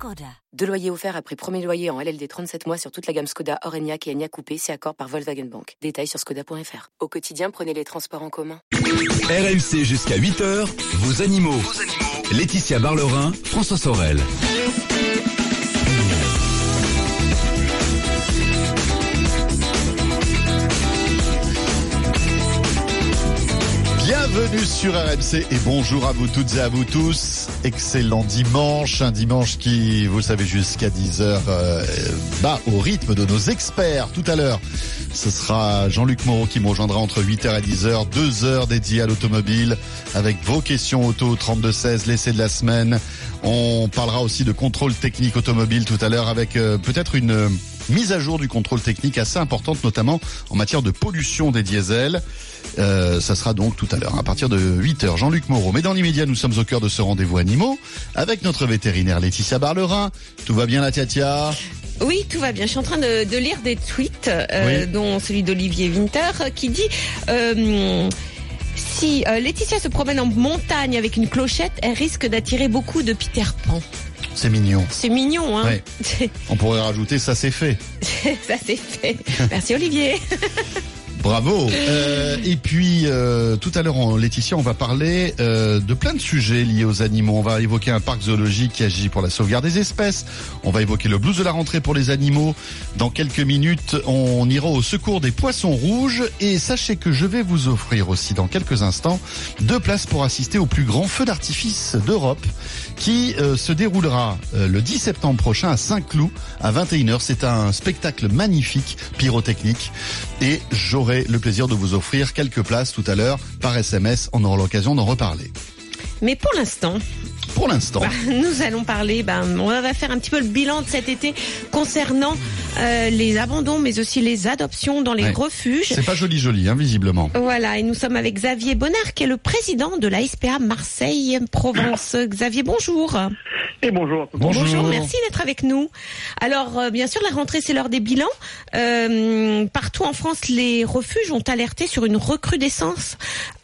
Skoda. Deux loyers offerts après premier loyer en LLD 37 mois sur toute la gamme Skoda, Orenia et Enya Coupé, c'est accord par Volkswagen Bank. Détails sur skoda.fr. Au quotidien, prenez les transports en commun. RMC jusqu'à 8h, vos animaux. Laetitia Barlerin, François Sorel. Bienvenue sur RMC et bonjour à vous toutes et à vous tous. Excellent dimanche, un dimanche qui, vous le savez, jusqu'à 10h euh, bat au rythme de nos experts. Tout à l'heure, ce sera Jean-Luc Moreau qui me rejoindra entre 8h et 10h, deux heures dédiées à l'automobile avec vos questions auto 32-16, l'essai de la semaine. On parlera aussi de contrôle technique automobile tout à l'heure avec euh, peut-être une mise à jour du contrôle technique assez importante, notamment en matière de pollution des diesels. Euh, ça sera donc tout à l'heure à partir de 8h. Jean-Luc Moreau. Mais dans l'immédiat, nous sommes au cœur de ce rendez-vous animaux avec notre vétérinaire Laetitia Barlerin. Tout va bien la Tiatia oui, tout va bien. Je suis en train de, de lire des tweets, euh, Oui. dont celui d'Olivier Winter, qui dit euh, si euh, Laetitia se promène en montagne avec une clochette, elle risque d'attirer beaucoup de Peter Pan. C'est mignon. C'est mignon, hein Ouais. On pourrait rajouter ça c'est fait. Ça c'est fait. Merci Olivier. Bravo. Euh, et puis euh, tout à l'heure, en Laetitia, on va parler euh, de plein de sujets liés aux animaux. On va évoquer un parc zoologique qui agit pour la sauvegarde des espèces. On va évoquer le blues de la rentrée pour les animaux. Dans quelques minutes, on ira au secours des poissons rouges. Et sachez que je vais vous offrir aussi dans quelques instants deux places pour assister au plus grand feu d'artifice d'Europe qui se déroulera le 10 septembre prochain à Saint-Cloud à 21h. C'est un spectacle magnifique pyrotechnique et j'aurai le plaisir de vous offrir quelques places tout à l'heure par SMS. On aura l'occasion d'en reparler. Mais pour l'instant, Pour l'instant, nous allons parler, ben, on va faire un petit peu le bilan de cet été concernant euh, les abandons, mais aussi les adoptions dans les Ouais. refuges. c'est pas joli joli, hein, visiblement. Voilà, et nous sommes avec Xavier Bonnard, qui est le président de la SPA Marseille-Provence. Xavier, bonjour. Et bonjour. Bonjour. merci d'être avec nous. Alors, euh, bien sûr, la rentrée, c'est l'heure des bilans. Euh, partout en France, les refuges ont alerté sur une recrudescence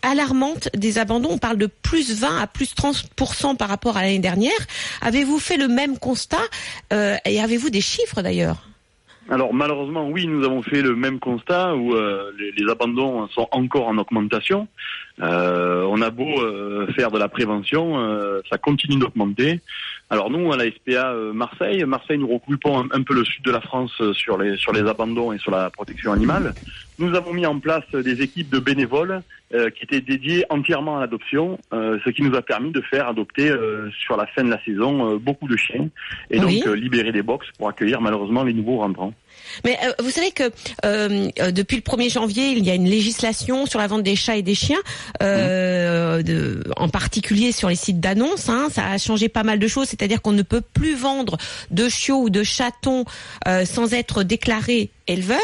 alarmante des abandons. On parle de plus 20 à plus 30% par rapport à l'année dernière. Avez-vous fait le même constat euh, et avez-vous des chiffres d'ailleurs? Alors malheureusement, oui, nous avons fait le même constat où euh, les, les abandons sont encore en augmentation. Euh, on a beau euh, faire de la prévention, euh, ça continue d'augmenter. Alors nous, à la SPA Marseille, Marseille, nous regroupons un, un peu le sud de la France sur les sur les abandons et sur la protection animale. Nous avons mis en place des équipes de bénévoles euh, qui étaient dédiées entièrement à l'adoption, euh, ce qui nous a permis de faire adopter euh, sur la fin de la saison euh, beaucoup de chiens et Oui. donc libérer des box pour accueillir malheureusement les nouveaux rentrants. Mais euh, vous savez que euh, euh, depuis le 1er janvier, il y a une législation sur la vente des chats et des chiens, en particulier sur les sites d'annonces. Hein, ça a changé pas mal de choses, c'est-à-dire qu'on ne peut plus vendre de chiots ou de chatons sans être déclaré éleveur.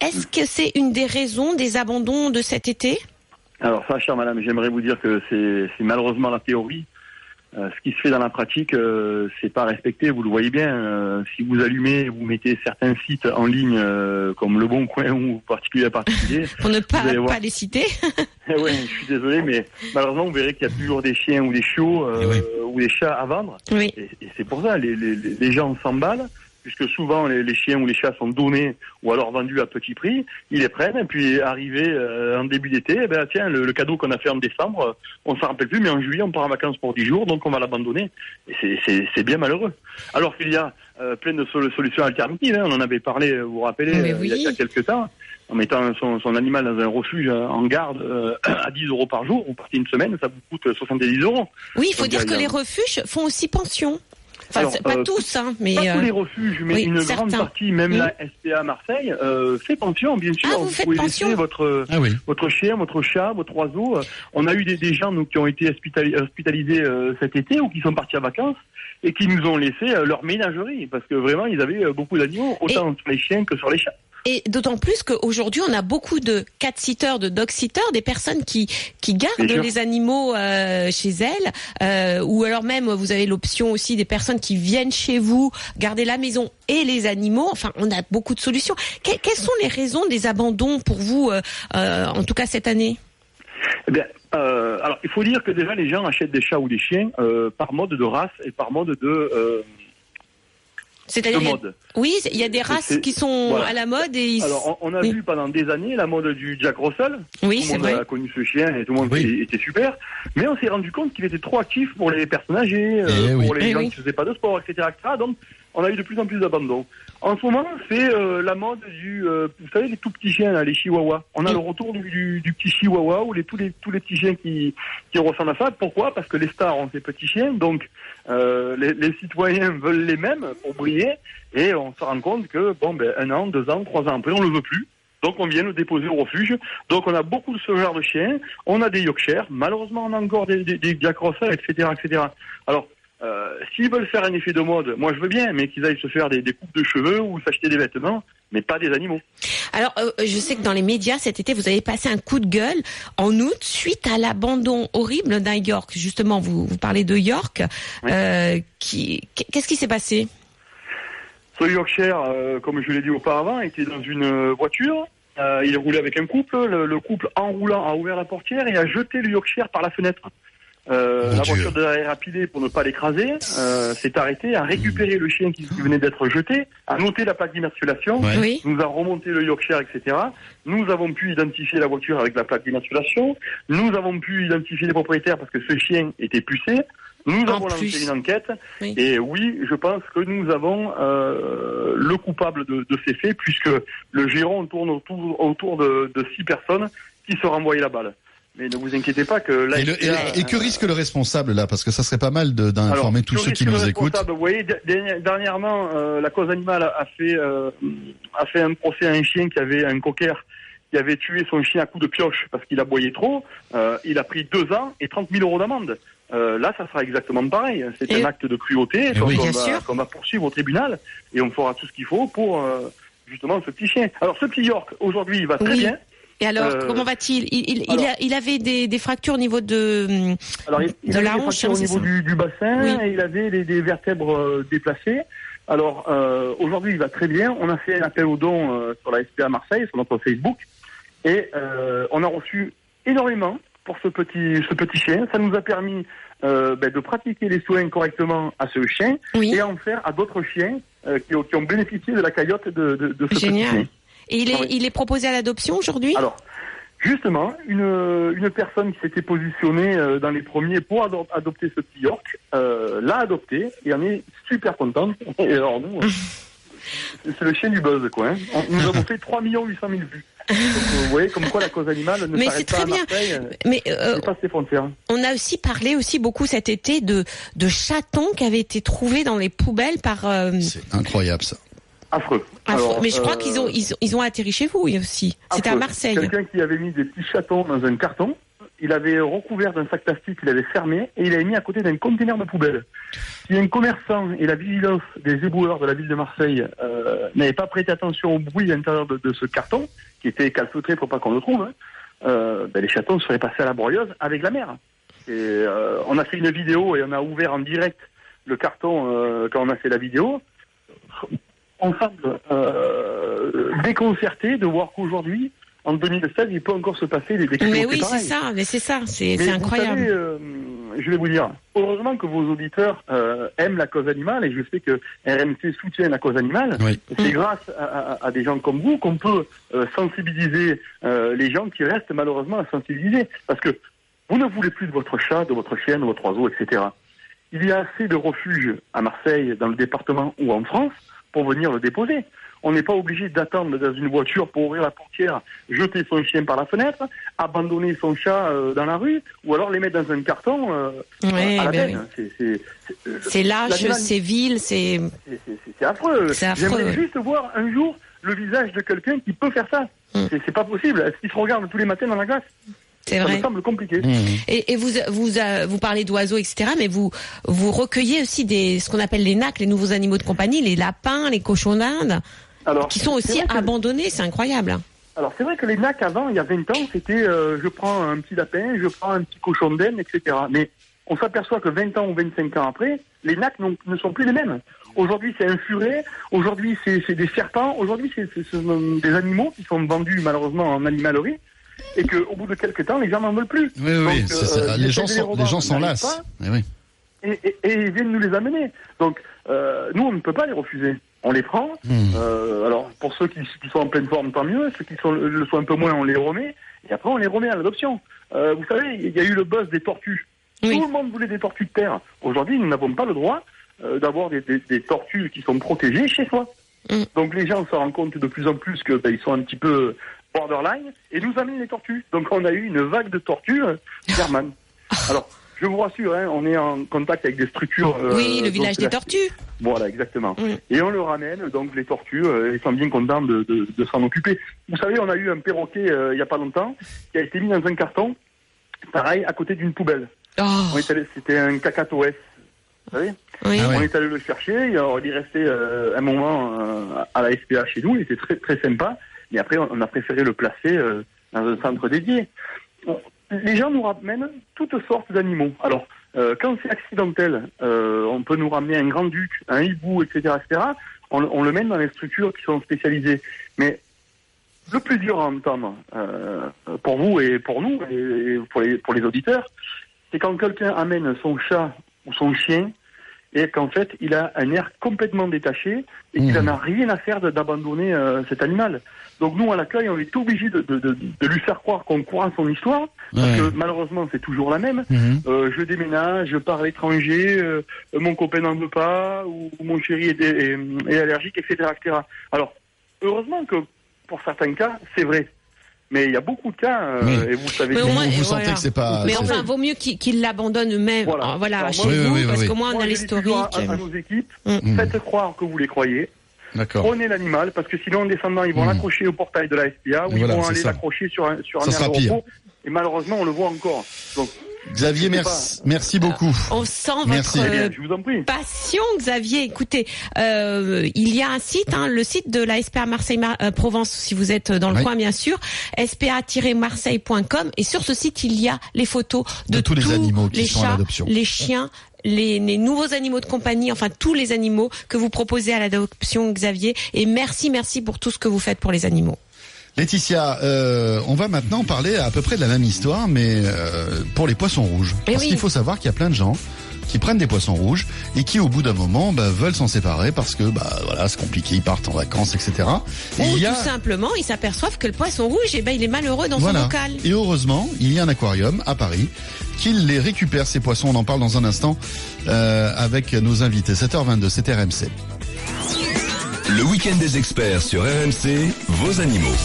Est-ce que c'est une des raisons des abandons de cet été? Alors ça, chère madame, j'aimerais vous dire que c'est malheureusement la théorie. Euh, ce qui se fait dans la pratique, euh, c'est pas respecté. Vous le voyez bien. euh, si vous allumez, vous mettez certains sites en ligne euh, comme Le Bon Coin ou particulier à particulier. Pour ne pas, pas les citer. Eh ouais, je suis désolé, mais malheureusement, vous verrez qu'il y a toujours des chiens ou des chiots euh, Eh oui. ou des chats à vendre. Oui. Et, et c'est pour ça, les, les, les gens s'emballent, puisque souvent les, les chiens ou les chats sont donnés ou alors vendus à petit prix. Ils les prennent, et puis arrivé euh, en début d'été, eh ben tiens, le, le cadeau qu'on a fait en décembre, on s'en rappelle plus, mais en juillet, on part en vacances pour 10 jours, donc on va l'abandonner. Et c'est- bien malheureux. Alors qu'il y a euh, plein de sol- solutions alternatives, hein. on en avait parlé, euh, vous vous rappelez, il y a- quelques temps en mettant son, son animal dans un refuge en garde euh, à 10 euros par jour, vous partez une semaine, ça vous coûte 70 euros. Oui, il faut Donc, dire que a- les refuges font aussi pension. Enfin, Alors, c'est pas euh, tous, hein, mais Pas euh, tous les refuges, mais oui, une certains. grande partie, même la SPA Marseille, euh, fait pension, bien sûr. Ah, vous faites pouvez pension laisser votre Ah oui. votre chien, votre chat, votre oiseau. Euh, On a eu des, des gens nous, qui ont été hospitali- hospitalisés euh, cet été ou qui sont partis en vacances et qui nous ont laissé euh, leur ménagerie parce que vraiment ils avaient euh, beaucoup d'animaux, autant sur les chiens que sur les chats. Et d'autant plus qu'aujourd'hui, on a beaucoup de cat-sitters, de dog-sitters, des personnes qui qui gardent les animaux euh, chez elles, euh, ou alors même vous avez l'option aussi des personnes qui viennent chez vous garder la maison et les animaux. Enfin, on a beaucoup de solutions. quelles sont les raisons des abandons pour vous, euh, en tout cas cette année? Eh bien, alors il faut dire que déjà les gens achètent des chats ou des chiens par mode de race et par mode de c'est-à-dire, oui, il y a des races qui sont à la mode et alors on, a vu pendant des années la mode du Jack Russell. Oui, tout le monde a connu ce chien et tout le monde était super, mais on s'est rendu compte qu'il était trop actif pour les personnes âgées, euh, eh pour les eh gens qui faisaient pas de sport, etc., etc. Donc on a eu de plus en plus d'abandon. En ce moment, c'est euh, la mode du, euh, vous savez, les tout petits chiens, là, les chihuahuas. On a le retour du, du, petit chihuahua ou les, tous les tous les petits chiens qui qui ressemblent à ça. Pourquoi? Parce que les stars ont ces petits chiens, donc euh, les, les, citoyens veulent les mêmes pour briller, et on se rend compte que bon, ben un an, deux ans, trois ans après, on le veut plus. Donc on vient le déposer au refuge. Donc on a beaucoup de ce genre de chiens. On a des Yorkshire. Malheureusement, on a encore des, des, des Jack Russell, etc., etc. Alors euh, s'ils veulent faire un effet de mode, moi je veux bien, mais qu'ils aillent se faire des, coupes de cheveux ou s'acheter des vêtements, mais pas des animaux. Alors, euh, je sais que dans les médias cet été, vous avez passé un coup de gueule en août suite à l'abandon horrible d'un York. Justement, vous, vous parlez de York. Euh, qui, qu'est-ce qui s'est passé? Ce Yorkshire, comme je l'ai dit auparavant, était dans une voiture. il roulait avec un couple. le couple, en roulant, a ouvert la portière et a jeté le Yorkshire par la fenêtre. Euh, la voiture de la rapidée, pour ne pas l'écraser, euh, s'est arrêtée, a récupéré le chien qui, venait d'être jeté, a noté la plaque d'immatriculation, nous a remonté le Yorkshire, etc. Nous avons pu identifier la voiture avec la plaque d'immatriculation. Nous avons pu identifier les propriétaires parce que ce chien était pucé. Nous avons lancé une enquête et oui, je pense que nous avons euh, le coupable de, de, ces faits puisque le giron tourne autour, autour de, de six personnes qui se renvoyaient la balle. Mais ne vous inquiétez pas que là. Et, que risque le responsable là? Parce que ça serait pas mal d'informer tous ceux qui nous écoutent. Vous voyez, dernièrement, euh, la cause animale a fait euh, a fait un procès à un chien qui avait un cocker qui avait tué son chien à coups de pioche parce qu'il aboyait trop. Euh, il a pris deux ans et 30 000 euros d'amende. là, ça sera exactement pareil. C'est un acte de cruauté qu'on va, va, poursuivre au tribunal et on fera tout ce qu'il faut pour justement ce petit chien. Alors, ce petit York, aujourd'hui, il va très bien. Et alors, euh, comment va-t-il il, il, avait des, fractures au niveau de, alors, il, avait des fractures au niveau du, bassin et il avait des, vertèbres euh, déplacées. Alors, euh, aujourd'hui, il va très bien. On a fait un appel aux dons sur la SPA Marseille, sur notre Facebook. Et on a reçu énormément pour ce petit, ce petit chien. Ça nous a permis ben, de pratiquer les soins correctement à ce chien et en faire à d'autres chiens qui, ont bénéficié de la caillotte de, de, de ce petit chien. Et il est, ah il est proposé à l'adoption aujourd'hui? Alors, justement, une, une personne qui s'était positionnée euh, dans les premiers pour adopter ce petit York euh, l'a adopté et en est super contente. Et alors nous, euh, c'est le chien du buzz, quoi. Hein. Nous avons fait 3 800 000 vues. Donc, vous voyez comme quoi la cause animale ne s'arrête pas à Marseille, Mais pas ses frontières. On a aussi parlé aussi beaucoup cet été de de chatons qui avaient été trouvés dans les poubelles par. C'est incroyable ça. Affreux. mais je crois qu'ils ont, euh, ils, ont atterri chez vous aussi. C'était à Marseille. Quelqu'un qui avait mis des petits chatons dans un carton, il avait recouvert d'un sac plastique, il avait fermé et il avait mis à côté d'un conteneur de poubelle. Si un commerçant et la vigilance des éboueurs de la ville de Marseille euh, n'avaient pas prêté attention au bruit à l'intérieur de, ce carton, qui était calfeutré pour pas qu'on le trouve, hein, euh, ben les chatons seraient passés à la broyeuse avec la mer. Et on a fait une vidéo et on a ouvert en direct le carton quand on a fait la vidéo on semble euh, déconcerté de voir qu'aujourd'hui, en 2016, il peut encore se passer des décrets. Mais oui, c'est ça, mais c'est ça, c'est incroyable. Euh, je vais vous dire, heureusement que vos auditeurs euh, aiment la cause animale et je sais que RMC soutient la cause animale. C'est grâce à, des gens comme vous qu'on peut sensibiliser les gens qui restent malheureusement à sensibiliser. Parce que vous ne voulez plus de votre chat, de votre chienne, de votre oiseau, etc. Il y a assez de refuges à Marseille, dans le département ou en France, pour venir le déposer. On n'est pas obligé d'attendre dans une voiture pour ouvrir la portière, jeter son chien par la fenêtre, abandonner son chat euh, dans la rue, ou alors les mettre dans un carton euh, à la ben C'est lâche, c'est vil, c'est... C'est affreux. J'aimerais juste voir un jour le visage de quelqu'un qui peut faire ça. Mm. C'est pas possible. Est-ce qu'il se regarde tous les matins dans la glace? C'est vrai. Ça me semble compliqué. Mmh. Et, vous, vous, euh, vous parlez d'oiseaux, etc. Mais vous, vous recueillez aussi des, ce qu'on appelle les nacs, les nouveaux animaux de compagnie, les lapins, les cochons d'Inde. Qui sont aussi que- abandonnés, c'est incroyable. Alors c'est vrai que les nacs avant, il y a 20 ans, c'était euh, je prends un petit lapin, je prends un petit cochon d'Inde, etc. Mais on s'aperçoit que 20 ans ou 25 ans après, les nacs ne sont plus les mêmes. Aujourd'hui c'est un furet, aujourd'hui c'est des serpents, aujourd'hui c'est c'est- ce sont des animaux qui sont vendus malheureusement en animalerie et qu'au bout de quelques temps les gens n'en veulent plus. Oui, oui, Donc, c'est ça. euh, les gens de s'en- les gens pas Eh oui. et, et- et ils viennent nous les amener. Donc, euh, nous, on ne peut pas les refuser. On les prend. Hmm. Euh, alors, pour ceux qui, qui sont en pleine forme, tant mieux. Ceux qui sont, le sont un peu moins, on les remet. Et après, on les remet à l'adoption. Euh, vous savez, il y a eu le buzz des tortues. Oui. Tout le monde voulait des tortues de terre. Aujourd'hui, nous n'avons pas le droit euh, d'avoir des, des- des tortues qui sont protégées chez soi. Mm. Donc, les gens se rendent compte de plus en plus que ben, ils sont un petit peu borderline et nous amènent les tortues. Donc, on a eu une vague de tortues euh, German. Alors, je vous rassure, hein, on est en contact avec des structures. euh, oui, le village donc, des tortues. voilà, exactement. Et on le ramène, donc les tortues, euh, ils sont bien contents de, de, de s'en occuper. Vous savez, on a eu un perroquet euh, il n'y a pas longtemps qui a été mis dans un carton, pareil, à côté d'une poubelle. Oh, On est allé- C'était un cacatoès. Vous savez oui. Ah ouais. On est allé le chercher, alors, il est resté euh, un moment euh, à la SPA chez nous, il était très très sympa, mais après on a préféré le placer euh, dans un centre dédié. Les gens nous ramènent toutes sortes d'animaux. Alors, euh, quand c'est accidentel, euh, on peut nous ramener un grand-duc, un hibou, etc., etc. On, le mène dans les structures qui sont spécialisées. Mais le plus dur à entendre, euh, pour vous et pour nous, et, et pour les auditeurs, c'est quand quelqu'un amène son chat ou son chien et qu'en fait, il a un air complètement détaché et qu'il Mmh. n'en a rien à faire d'abandonner euh, cet animal. Donc nous, à l'accueil, on est obligé de, de, de, de lui faire croire qu'on croit en son histoire, parce Ouais. que malheureusement, c'est toujours la même. Mhm. Euh, je déménage, je pars à l'étranger, euh, mon copain n'en veut pas, ou, ou mon chéri est, est- est allergique, etc., etc. Alors, heureusement que pour certains cas, c'est vrai. Mais il y a beaucoup de cas, euh, Oui. et vous savez Mais au moins, vous et sentez voilà. que c'est pas. Mais enfin, vaut mieux qu'ils qu'ils l'abandonnent eux-mêmes, Voilà. euh, voilà, Alors, chez Oui, vous, oui, oui, parce oui. qu'au moins on Moi, a l'historique. À, à nos équipes, Mm. faites croire que vous les croyez. D'accord. Prenez l'animal, parce que sinon, en descendant, ils vont Mm. l'accrocher au portail de la SPA, ou ils voilà, vont aller l'accrocher sur un, sur un Ça air sera de pire. repos. Et malheureusement, on le voit encore. Donc, Xavier, merci, merci beaucoup. On sent Merci. votre eh euh, passion, Xavier. Écoutez, euh, il y a un site, hein, le site de la SPA Marseille Mar- euh, Provence, si vous êtes dans le Oui. coin, bien sûr, spa-marseille.com. Et sur ce site, il y a les photos de, De tous les animaux qui les sont à chats, l'adoption. les chiens. Les, les nouveaux animaux de compagnie, enfin tous les animaux que vous proposez à l'adoption, Xavier. Et merci, merci pour tout ce que vous faites pour les animaux. Laetitia, euh, on va maintenant parler à peu près de la même histoire, mais euh, pour les poissons rouges. Eh parce oui. qu'il faut savoir qu'il y a plein de gens qui prennent des poissons rouges et qui, au bout d'un moment, bah, veulent s'en séparer parce que, bah, voilà, c'est compliqué, ils partent en vacances, etc. Et Ou il y a- tout simplement, ils s'aperçoivent que le poisson rouge, eh ben, il est malheureux dans voilà. son bocal. Et heureusement, il y a un aquarium à Paris qui les récupère ces poissons. On en parle dans un instant euh, avec nos invités. 7h22, c'est RMC. Le week-end des experts sur RMC, vos animaux.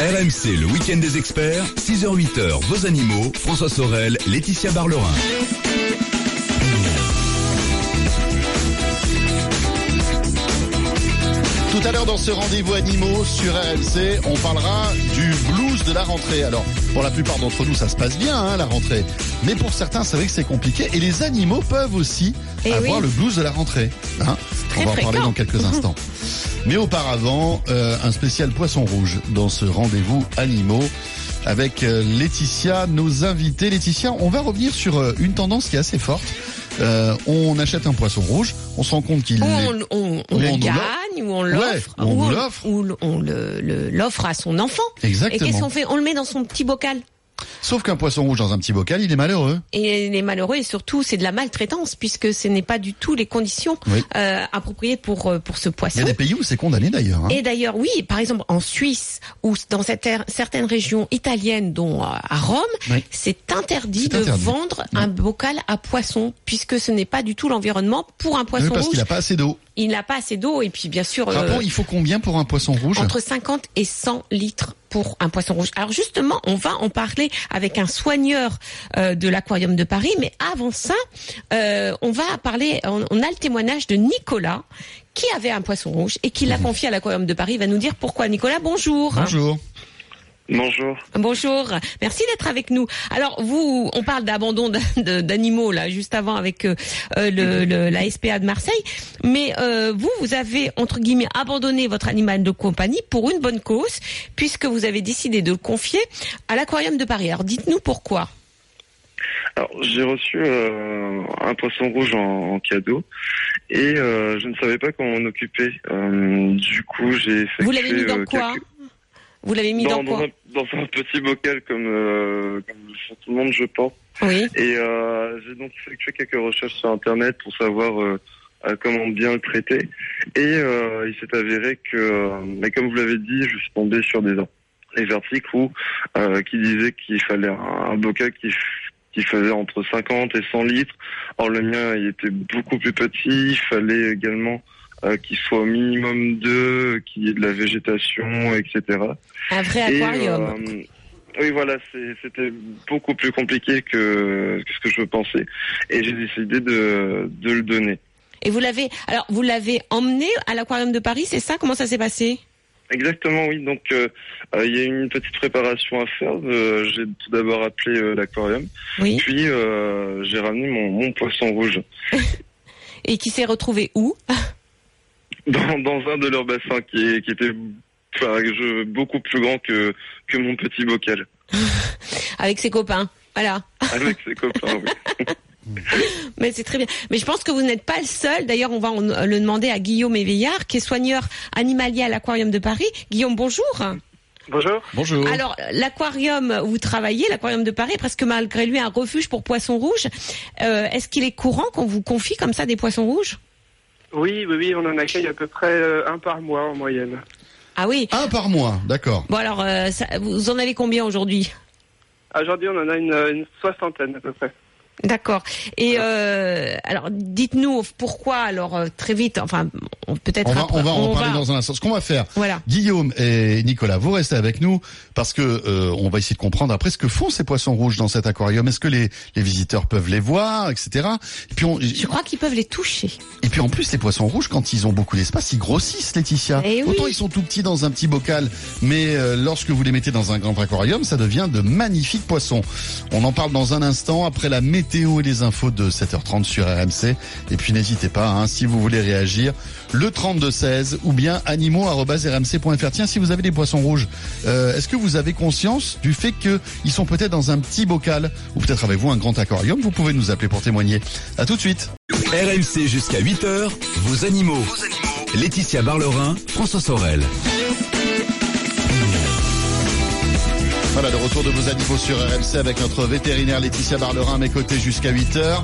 RMC, le week-end des experts, 6h-8h, vos animaux, François Sorel, Laetitia Barlerin. Tout à l'heure dans ce rendez-vous animaux sur RMC, on parlera du de la rentrée. Alors, pour la plupart d'entre nous, ça se passe bien, hein, la rentrée. Mais pour certains, c'est vrai que c'est compliqué. Et les animaux peuvent aussi Eh avoir oui. le blues de la rentrée. Hein on va en parler dans quelques instants. Mais auparavant, euh, un spécial poisson rouge dans ce rendez-vous animaux avec euh, Laetitia, nos invités. Laetitia, on va revenir sur euh, une tendance qui est assez forte. Euh, on achète un poisson rouge, on se rend compte qu'il on, on- on le gagne, ou on l'offre, Ouais, ou on l'offre. ou on à son enfant. Et Exactement. qu'est-ce qu'on fait? On le met dans son petit bocal. Sauf qu'un poisson rouge dans un petit bocal, il est malheureux. Et il est malheureux et surtout c'est de la maltraitance puisque ce n'est pas du tout les conditions Oui. euh, appropriées pour euh, pour ce Il y poisson. a des pays où c'est condamné d'ailleurs. hein. Et d'ailleurs, oui, par exemple en Suisse ou dans cette certaines régions italiennes, dont euh, à Rome, Oui. c'est interdit de interdit. vendre un bocal à poisson puisque ce n'est pas du tout l'environnement pour un poisson parce rouge. qu'il n'a pas assez d'eau. Il n'a pas assez d'eau et puis bien sûr. euh, il faut combien pour un poisson rouge? entre 50 et 100 litres pour un poisson rouge. Alors justement, on va en parler avec un soigneur euh, de l'aquarium de Paris, mais avant ça, euh, on va parler, on, on a le témoignage de Nicolas qui avait un poisson rouge et qui l'a confié à l'aquarium de Paris. Il va nous dire pourquoi. Nicolas, bonjour. Bonjour. Bonjour. Bonjour, merci d'être avec nous. Alors vous, on parle d'abandon d'animaux là juste avant avec euh, euh, le, la SPA de Marseille, mais euh, vous, vous avez entre guillemets abandonné votre animal de compagnie pour une bonne cause, puisque vous avez décidé de le confier à l'aquarium de Paris. Alors dites-nous pourquoi. Alors j'ai reçu un poisson rouge en, cadeau et je ne savais pas comment m'en occuper. du coup j'ai fait. Vous l'avez mis dans quoi vous l'avez mis dans, quoi dans un, petit bocal comme, euh, comme tout le monde, je pense. Oui. Et euh, j'ai donc effectué quelques recherches sur Internet pour savoir euh, comment bien le traiter. Et euh, il s'est avéré que, mais comme vous l'avez dit, je suis tombé sur des, des articles où, qui disaient qu'il fallait un, bocal qui qui faisait entre 50 et 100 litres. Or le mien, il était beaucoup plus petit. Il fallait également euh, qu'il soit au minimum deux, qu'il y ait de la végétation, etc. Un vrai aquarium. Euh, oui, voilà, c'était beaucoup plus compliqué que, ce que je pensais, et j'ai décidé de, de le donner. Et vous l'avez, alors vous l'avez emmené à l'aquarium de Paris, c'est ça? Comment ça s'est passé? Exactement, oui. Donc, euh, il y a une petite préparation à faire. j'ai tout d'abord appelé l'aquarium, oui. puis j'ai ramené mon, mon poisson rouge. Et qui s'est retrouvé où? Dans, dans un de leurs bassins qui, qui était enfin, je, beaucoup plus grand que, que mon petit bocal. Avec ses copains, voilà. Avec ses copains, oui. Mais c'est très bien. Mais je pense que vous n'êtes pas le seul. D'ailleurs, on va le demander à Guillaume Éveillard, qui est soigneur animalier à l'Aquarium de Paris. Guillaume, bonjour. Bonjour. Bonjour. Alors, l'aquarium où vous travaillez, l'aquarium de Paris, est presque malgré lui un refuge pour poissons rouges. Euh, Est-ce qu'il est courant qu'on vous confie comme ça des poissons rouges? Oui, oui, oui, on en accueille à peu près euh, un par mois en moyenne. Ah oui Un par mois, d'accord. Bon alors, euh, vous en avez combien aujourd'hui? Aujourd'hui, on en a une soixantaine à peu près. D'accord. Et euh, alors, dites-nous pourquoi alors euh, très vite. Enfin, peut-être. On va, on va en parler dans un instant. Ce qu'on va faire. Voilà. Guillaume et Nicolas, vous restez avec nous parce que euh, on va essayer de comprendre après ce que font ces poissons rouges dans cet aquarium. Est-ce que les, les visiteurs peuvent les voir, etc. Et puis on, Je crois qu'ils peuvent les toucher. Et puis en plus, les poissons rouges, quand ils ont beaucoup d'espace, ils grossissent, Laetitia. Et eh Autant ils sont tout petits dans un petit bocal, mais euh, lorsque vous les mettez dans un grand aquarium, ça devient de magnifiques poissons. On en parle dans un instant après la météo météo et les infos de 7h30 sur RMC. Et puis n'hésitez pas, hein, si vous voulez réagir, le 3216 ou bien animaux.rmc.fr. Tiens, si vous avez des poissons rouges, euh, est-ce que vous avez conscience du fait qu'ils sont peut-être dans un petit bocal? Ou peut-être avez-vous un grand aquarium Vous pouvez nous appeler pour témoigner. À tout de suite. RMC jusqu'à 8h, vos animaux. Vos animaux. Laetitia Barlerin, François Sorel. Voilà, le retour de vos animaux sur RMC avec notre vétérinaire Laetitia Barlerin à mes côtés jusqu'à 8h.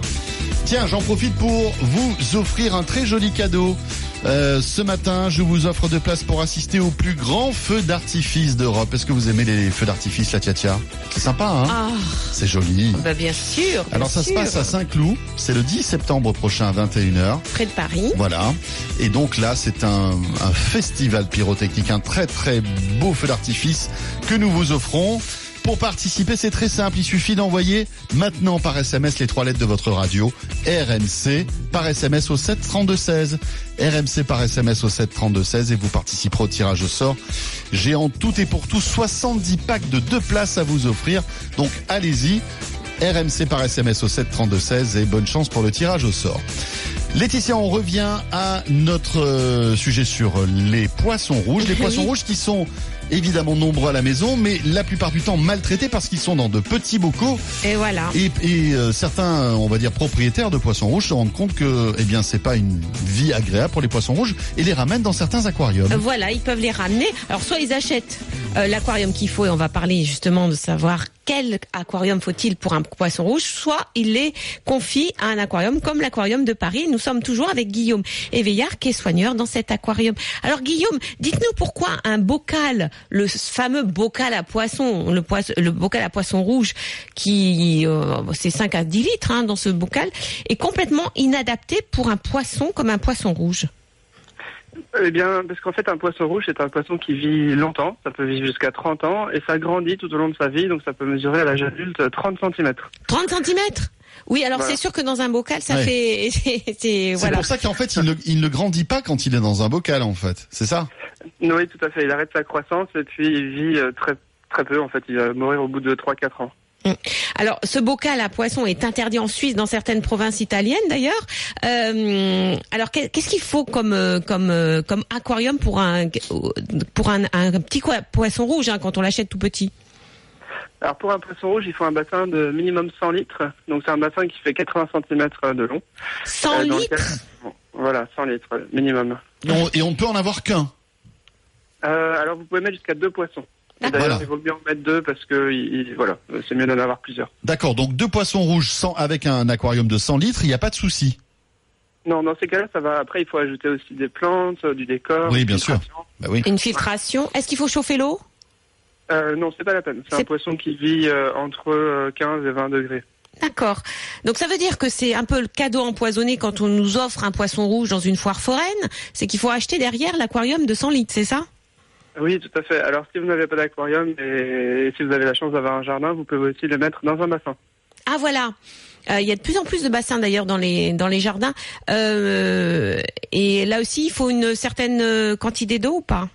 Tiens, j'en profite pour vous offrir un très joli cadeau. Euh, ce matin, je vous offre de place pour assister au plus grand feu d'artifice d'Europe. Est-ce que vous aimez les feux d'artifice, la tia C'est sympa, hein ah. C'est joli. Bah bien sûr. Alors ça se passe à Saint-Cloud. C'est le 10 septembre prochain à 21h. Près de Paris. Voilà. Et donc là, c'est un, un festival pyrotechnique, un très très beau feu d'artifice que nous vous offrons. Pour participer, c'est très simple. Il suffit d'envoyer maintenant par SMS les trois lettres de votre radio. RMC par SMS au 73216. RMC par SMS au 73216 et vous participerez au tirage au sort. J'ai en tout et pour tout 70 packs de deux places à vous offrir. Donc allez-y. RMC par SMS au 73216 et bonne chance pour le tirage au sort. Laetitia, on revient à notre euh, sujet sur les poissons rouges. Les poissons rouges qui sont évidemment nombreux à la maison, mais la plupart du temps maltraités parce qu'ils sont dans de petits bocaux. Et voilà. Et, euh, certains, on va dire propriétaires de poissons rouges se rendent compte que, eh bien, c'est pas une vie agréable pour les poissons rouges et les ramènent dans certains aquariums. Euh, voilà, ils peuvent les ramener. Alors soit ils achètent euh, l'aquarium qu'il faut et on va parler justement de savoir quel aquarium faut-il pour un poisson rouge, soit il les confie à un aquarium comme l'aquarium de Paris. Nous sommes toujours avec Guillaume Éveillard qui est soigneur dans cet aquarium. Alors Guillaume, dites-nous pourquoi un bocal le fameux bocal à poisson, le, poisson, le bocal à poisson rouge, qui euh, c'est 5 à 10 litres hein, dans ce bocal, est complètement inadapté pour un poisson comme un poisson rouge? Eh bien, parce qu'en fait, un poisson rouge, c'est un poisson qui vit longtemps. Ça peut vivre jusqu'à 30 ans et ça grandit tout au long de sa vie. Donc, ça peut mesurer à l'âge adulte 30 cm. 30 cm oui, alors c'est sûr que dans un bocal, ça fait. C'est voilà. pour ça qu'en fait, il ne, il ne grandit pas quand il est dans un bocal, en fait. C'est ça? Oui, tout à fait. Il arrête sa croissance et puis il vit euh, très Très peu, en fait. Il va mourir au bout de 3-4 ans. Alors, ce bocal à poisson est interdit en Suisse, dans certaines provinces italiennes d'ailleurs. Euh, alors, qu'est- qu'est-ce qu'il faut comme euh, comme euh, comme aquarium pour un pour un, un petit poisson rouge hein, quand on l'achète tout petit? Alors, pour un poisson rouge, il faut un bassin de minimum 100 litres. Donc, c'est un bassin qui fait 80 cm de long. 100 Euh, dans lequel- litres? Bon, Voilà, 100 litres minimum. Et on, et on ne peut en avoir qu'un? Euh, alors, vous pouvez mettre jusqu'à deux poissons. Et. D'ailleurs, Voilà. il vaut mieux en mettre deux parce que il- il- voilà, euh, c'est mieux d'en avoir plusieurs. D'accord, donc deux poissons rouges sans, avec un aquarium de 100 litres, il n'y a pas de souci. Non, dans ces cas-là, ça va. Après, il faut ajouter aussi des plantes, euh, du décor. Oui, une bien sûr. filtration. Bah oui. Une filtration. Est-ce qu'il faut chauffer l'eau? Euh, non, c'est pas la peine. C'est un poisson qui vit euh, entre euh, 15 et 20 degrés. D'accord. Donc ça veut dire que c'est un peu le cadeau empoisonné quand on nous offre un poisson rouge dans une foire foraine, c'est qu'il faut acheter derrière l'aquarium de 100 litres, c'est ça? Oui, tout à fait. Alors, si vous n'avez pas d'aquarium et, si vous avez la chance d'avoir un jardin, vous pouvez aussi le mettre dans un bassin. Ah voilà. Euh, Il y a de plus en plus de bassins d'ailleurs dans les dans les jardins. Euh, et là aussi, il faut une certaine euh, quantité d'eau ou pas?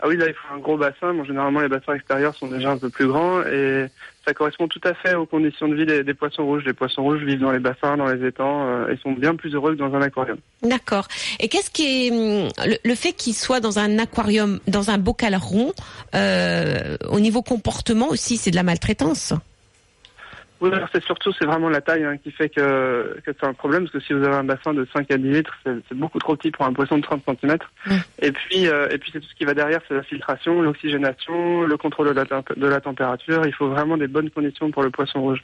Ah oui, là, il faut un gros bassin. Bon, généralement, les bassins extérieurs sont déjà un peu plus grands et ça correspond tout à fait aux conditions de vie des, poissons rouges. Les poissons rouges vivent dans les bassins, dans les étangs euh, et sont bien plus heureux que dans un aquarium. D'accord. Et qu'est-ce qui est hum, le, le fait qu'il soit dans un aquarium, dans un bocal rond, euh, au niveau comportement aussi, c'est de la maltraitance? Oui, c'est surtout, c'est vraiment la taille hein, qui fait que, que c'est un problème, parce que si vous avez un bassin de 5 à 10 litres, c'est beaucoup trop petit pour un poisson de 30 cm. Et puis, euh, et puis c'est tout ce qui va derrière, c'est la filtration, l'oxygénation, le contrôle de la, de la température. Il faut vraiment des bonnes conditions pour le poisson rouge.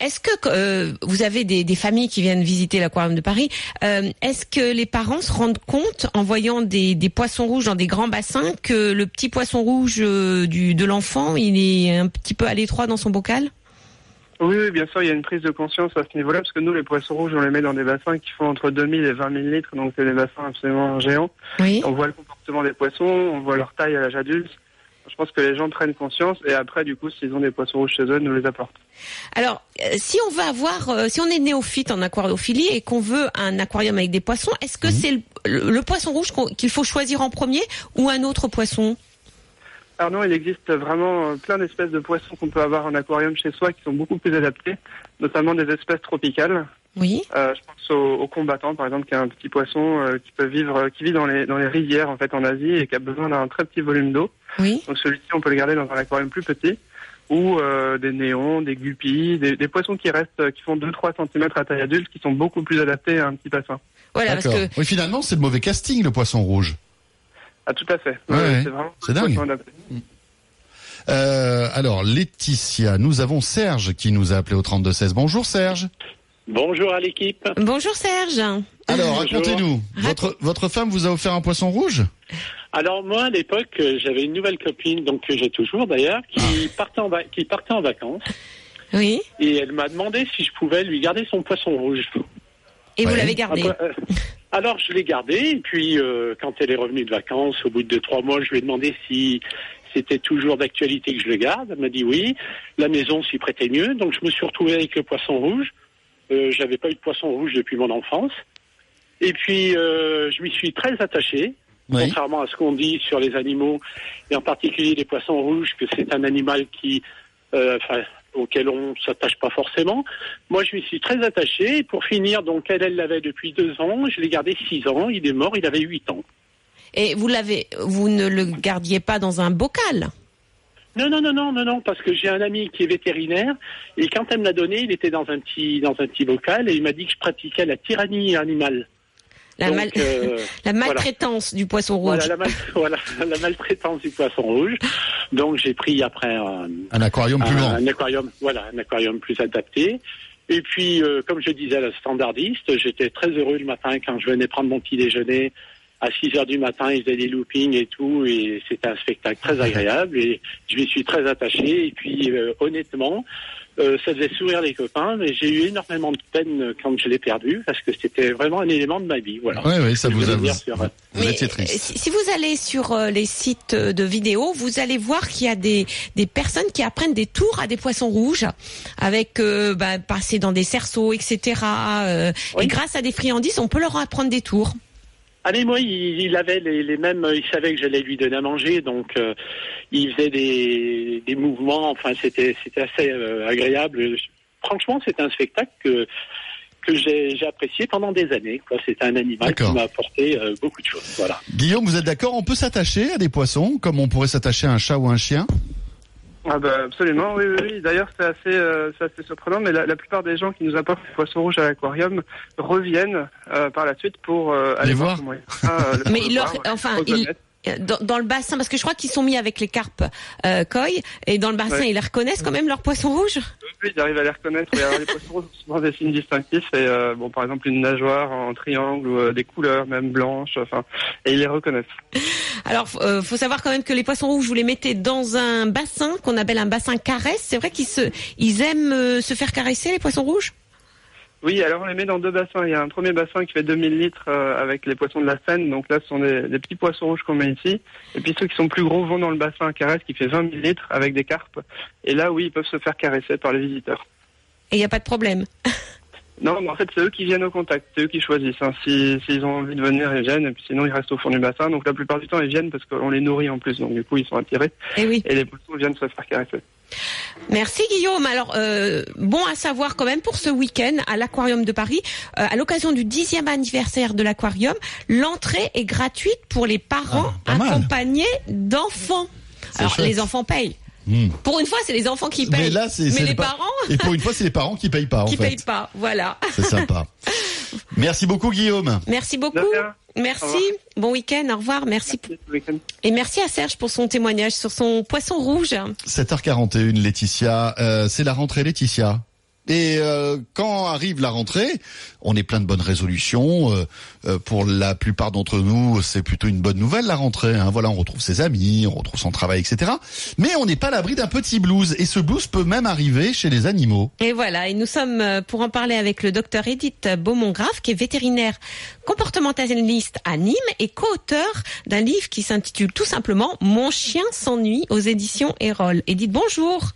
Est-ce que euh, vous avez des, des familles qui viennent visiter l'aquarium de Paris euh, Est-ce que les parents se rendent compte en voyant des, des poissons rouges dans des grands bassins que le petit poisson rouge euh, du, de l'enfant il est un petit peu à l'étroit dans son bocal? Oui, oui, bien sûr, il y a une prise de conscience à ce niveau-là, parce que nous, les poissons rouges, on les met dans des bassins qui font entre 2000 et 20 000 litres, donc c'est des bassins absolument géants. Oui. On voit le comportement des poissons, on voit leur taille à l'âge adulte. Je pense que les gens prennent conscience et après, du coup, s'ils ont des poissons rouges chez eux, ils nous les apportent. Alors, euh, si on veut avoir, euh, si on est néophyte en aquariophilie et qu'on veut un aquarium avec des poissons, est-ce que c'est le, le- le poisson rouge qu'il faut choisir en premier ou un autre poisson? Alors non, il existe vraiment euh, plein d'espèces de poissons qu'on peut avoir en aquarium chez soi qui sont beaucoup plus adaptés, notamment des espèces tropicales. Oui. Euh, je pense au, au combattant, par exemple, qui est un petit poisson euh, qui peut vivre, qui vit dans les dans les rivières en fait en Asie et qui a besoin d'un très petit volume d'eau. Oui. Donc celui-ci, on peut le garder dans un aquarium plus petit. Ou euh, des néons, des guppies, des, des poissons qui restent, qui font 2-3 cm à taille adulte, qui sont beaucoup plus adaptés à un petit bassin. Voilà, parce D'accord. que Oui, finalement, c'est le mauvais casting, le poisson rouge. Ah, tout à fait. Ouais, ouais. C'est vraiment C'est un dingue. adapté. Euh, alors, Laetitia, nous avons Serge qui nous a appelé au 3216. Bonjour Serge. Bonjour à l'équipe. bonjour Serge. Alors, racontez-nous. Votre, votre femme vous a offert un poisson rouge? Alors moi à l'époque euh, j'avais une nouvelle copine donc que j'ai toujours d'ailleurs qui partait en va- qui partait en vacances Oui. et elle m'a demandé si je pouvais lui garder son poisson rouge. Et vous l'avez gardé. Après, euh, alors je l'ai gardé et puis euh, quand elle est revenue de vacances au bout de trois mois je lui ai demandé si c'était toujours d'actualité que je le garde. Elle m'a dit oui. La maison s'y prêtait mieux donc je me suis retrouvé avec le poisson rouge. Euh, J'avais pas eu de poisson rouge depuis mon enfance. Et puis euh, je m'y suis très attaché. Oui. contrairement à ce qu'on dit sur les animaux, et en particulier les poissons rouges, que c'est un animal qui, euh, enfin, auquel on s'attache pas forcément. Moi, je m'y suis très attaché. Et pour finir, donc elle, elle l'avait depuis deux ans. Je l'ai gardé six ans. Il est mort. Il avait huit ans. Et vous l'avez, vous ne le gardiez pas dans un bocal? Non, non, non, non, non, non, parce que j'ai un ami qui est vétérinaire et quand elle me l'a donné, il était dans un petit, dans un petit bocal et il m'a dit que je pratiquais la tyrannie animale. La, Donc, mal- euh, la maltraitance du poisson rouge. voilà, la, mal- voilà, la maltraitance du poisson rouge. Donc j'ai pris après un, Un aquarium plus grand. un aquarium, voilà, un aquarium plus adapté. Et puis, euh, comme je disais à la standardiste, j'étais très heureux le matin quand je venais prendre mon petit déjeuner à 6 heures du matin, ils faisaient des loopings et tout, et c'était un spectacle très agréable, et je m'y suis très attaché, et puis euh, honnêtement, euh, ça faisait sourire les copains, mais j'ai eu énormément de peine quand je l'ai perdu, parce que c'était vraiment un élément de ma vie, voilà. Oui, oui, ça Je vous a. Vous, sur- vous Mais, étiez euh, triste. Si, vous allez sur euh, les sites de vidéos, vous allez voir qu'il y a des, des personnes qui apprennent des tours à des poissons rouges, avec euh, bah, passer dans des cerceaux, etc. euh, Oui. Et grâce à des friandises, on peut leur apprendre des tours. Ah mais moi, il, il avait les, les mêmes, il savait que j'allais lui donner à manger, donc euh, il faisait des, des mouvements. Enfin, c'était c'était assez euh, agréable. Franchement, c'était un spectacle que que j'ai apprécié pendant des années. C'était un animal qui m'a apporté euh, beaucoup de choses. Voilà. Guillaume, vous êtes d'accord? On peut s'attacher à des poissons comme on pourrait s'attacher à un chat ou un chien? Ah bah absolument, oui, oui, oui. D'ailleurs, c'est assez, euh, c'est assez surprenant, mais la, la plupart des gens qui nous apportent des poissons rouges à l'aquarium reviennent euh, par la suite pour euh, aller Les voir voir comment ils euh, le Mais leur, enfin, pour il, reconnaître. Dans, dans le bassin, parce que je crois qu'ils sont mis avec les carpes euh, koi, et dans le bassin, Ouais. ils les reconnaissent quand même leurs poissons rouges? Oui, ils arrivent à les reconnaître. Alors, les poissons rouges ont souvent des signes distinctifs. Et euh, bon, par exemple, une nageoire en triangle ou euh, des couleurs, même blanches. Enfin, et ils les reconnaissent. Alors, euh, faut savoir quand même que les poissons rouges, vous les mettez dans un bassin qu'on appelle un bassin caresse. C'est vrai qu'ils se, ils aiment euh, se faire caresser les poissons rouges? Oui, alors on les met dans deux bassins. Il y a un premier bassin qui fait 2000 litres euh, avec les poissons de la Seine. Donc là, ce sont des, petits poissons rouges qu'on met ici. Et puis ceux qui sont plus gros vont dans le bassin à caresse qui fait 20 000 litres avec des carpes. Et là, oui, ils peuvent se faire caresser par les visiteurs. Et il n'y a pas de problème. Non, mais en fait, c'est eux qui viennent au contact. C'est eux qui choisissent. hein. Si, s'ils ont envie de venir, ils viennent. Et puis sinon, ils restent au fond du bassin. Donc la plupart du temps, ils viennent parce qu'on les nourrit en plus. Donc du coup, ils sont attirés. Et oui. Et les poissons viennent se faire caresser. Merci Guillaume. Alors euh, bon à savoir quand même pour ce week-end à l'Aquarium de Paris, euh, à l'occasion du dixième anniversaire de l'Aquarium, l'entrée est gratuite pour les parents Ah, accompagnés d'enfants. Alors chouette. les enfants payent. Hmm. Pour une fois, c'est les enfants qui payent. Mais là, c'est les pa- parents Et pour une fois, c'est les parents qui payent pas, en qui fait. payent pas. Voilà. C'est sympa. Merci beaucoup, Guillaume. Merci beaucoup. Merci. Bon week-end. Au revoir. Merci. Et merci à Serge pour son témoignage sur son poisson rouge. 7h41, Laetitia. Euh, c'est la rentrée, Laetitia. Et euh, quand arrive la rentrée, on est plein de bonnes résolutions. Euh, euh, pour la plupart d'entre nous, c'est plutôt une bonne nouvelle la rentrée. Hein. Voilà, on retrouve ses amis, on retrouve son travail, etc. Mais on n'est pas à l'abri d'un petit blues. Et ce blues peut même arriver chez les animaux. Et voilà, et nous sommes pour en parler avec le docteur Edith Beaumont-Grave, qui est vétérinaire comportementaliste à Nîmes et co-auteur d'un livre qui s'intitule tout simplement Mon chien s'ennuie aux éditions Erol. Edith, bonjour.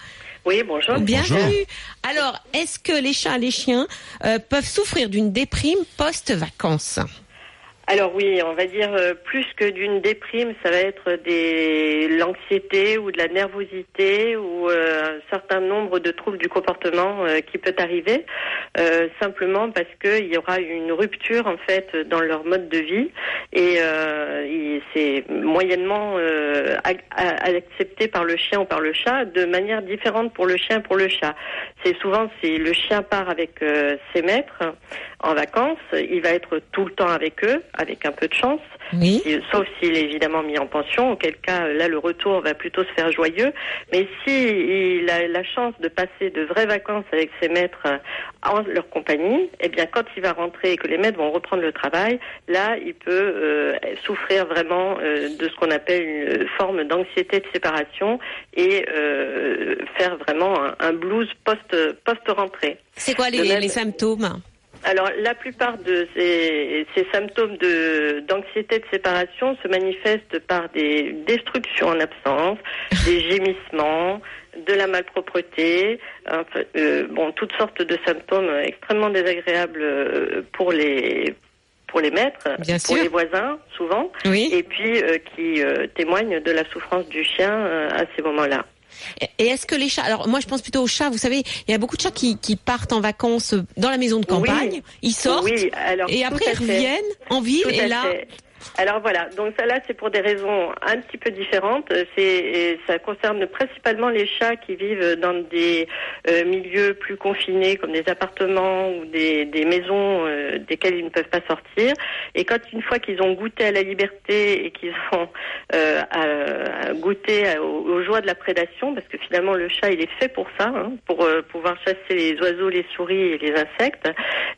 Oui, bonjour. Bienvenue. Alors, est-ce que les chats et les chiens euh, peuvent souffrir d'une déprime post-vacances? Alors oui, on va dire euh, plus que d'une déprime, ça va être des l'anxiété ou de la nervosité ou euh, un certain nombre de troubles du comportement euh, qui peut arriver simplement parce qu'il y aura une rupture en fait dans leur mode de vie et c'est moyennement accepté par le chien ou par le chat de manière différente pour le chien et pour le chat. C'est souvent si le chien part avec ses maîtres en vacances, il va être tout le temps avec eux, avec un peu de chance, Oui. sauf s'il est évidemment mis en pension, auquel cas là le retour va plutôt se faire joyeux. Mais si il a la chance de passer de vraies vacances avec ses maîtres euh, en leur compagnie, eh bien quand il va rentrer et que les maîtres vont reprendre le travail, là il peut euh, souffrir vraiment euh, de ce qu'on appelle une forme d'anxiété de séparation et euh, faire vraiment un, un blues post post rentrée. C'est quoi les, De même- les symptômes? Alors, la plupart de ces, ces symptômes de d'anxiété de séparation se manifestent par des destructions en absence, des gémissements, de la malpropreté, euh, bon, toutes sortes de symptômes extrêmement désagréables euh, pour les pour les maîtres, Bien pour sûr. les voisins souvent, Oui. et puis euh, qui témoignent de la souffrance du chien à ces moments-là. Et est-ce que les chats, alors moi je pense plutôt aux chats, vous savez, il y a beaucoup de chats qui, qui partent en vacances dans la maison de campagne, Oui. ils sortent Oui, alors, et après ils reviennent en ville Tout et là, fait. Alors voilà, donc ça là c'est pour des raisons un petit peu différentes. C'est et ça concerne principalement les chats qui vivent dans des euh, milieux plus confinés comme des appartements ou des, maisons euh, desquelles ils ne peuvent pas sortir. Et quand une fois qu'ils ont goûté à la liberté et qu'ils ont euh, goûté aux, aux joies de la prédation, parce que finalement le chat il est fait pour ça, hein, pour euh, pouvoir chasser les oiseaux, les souris et les insectes.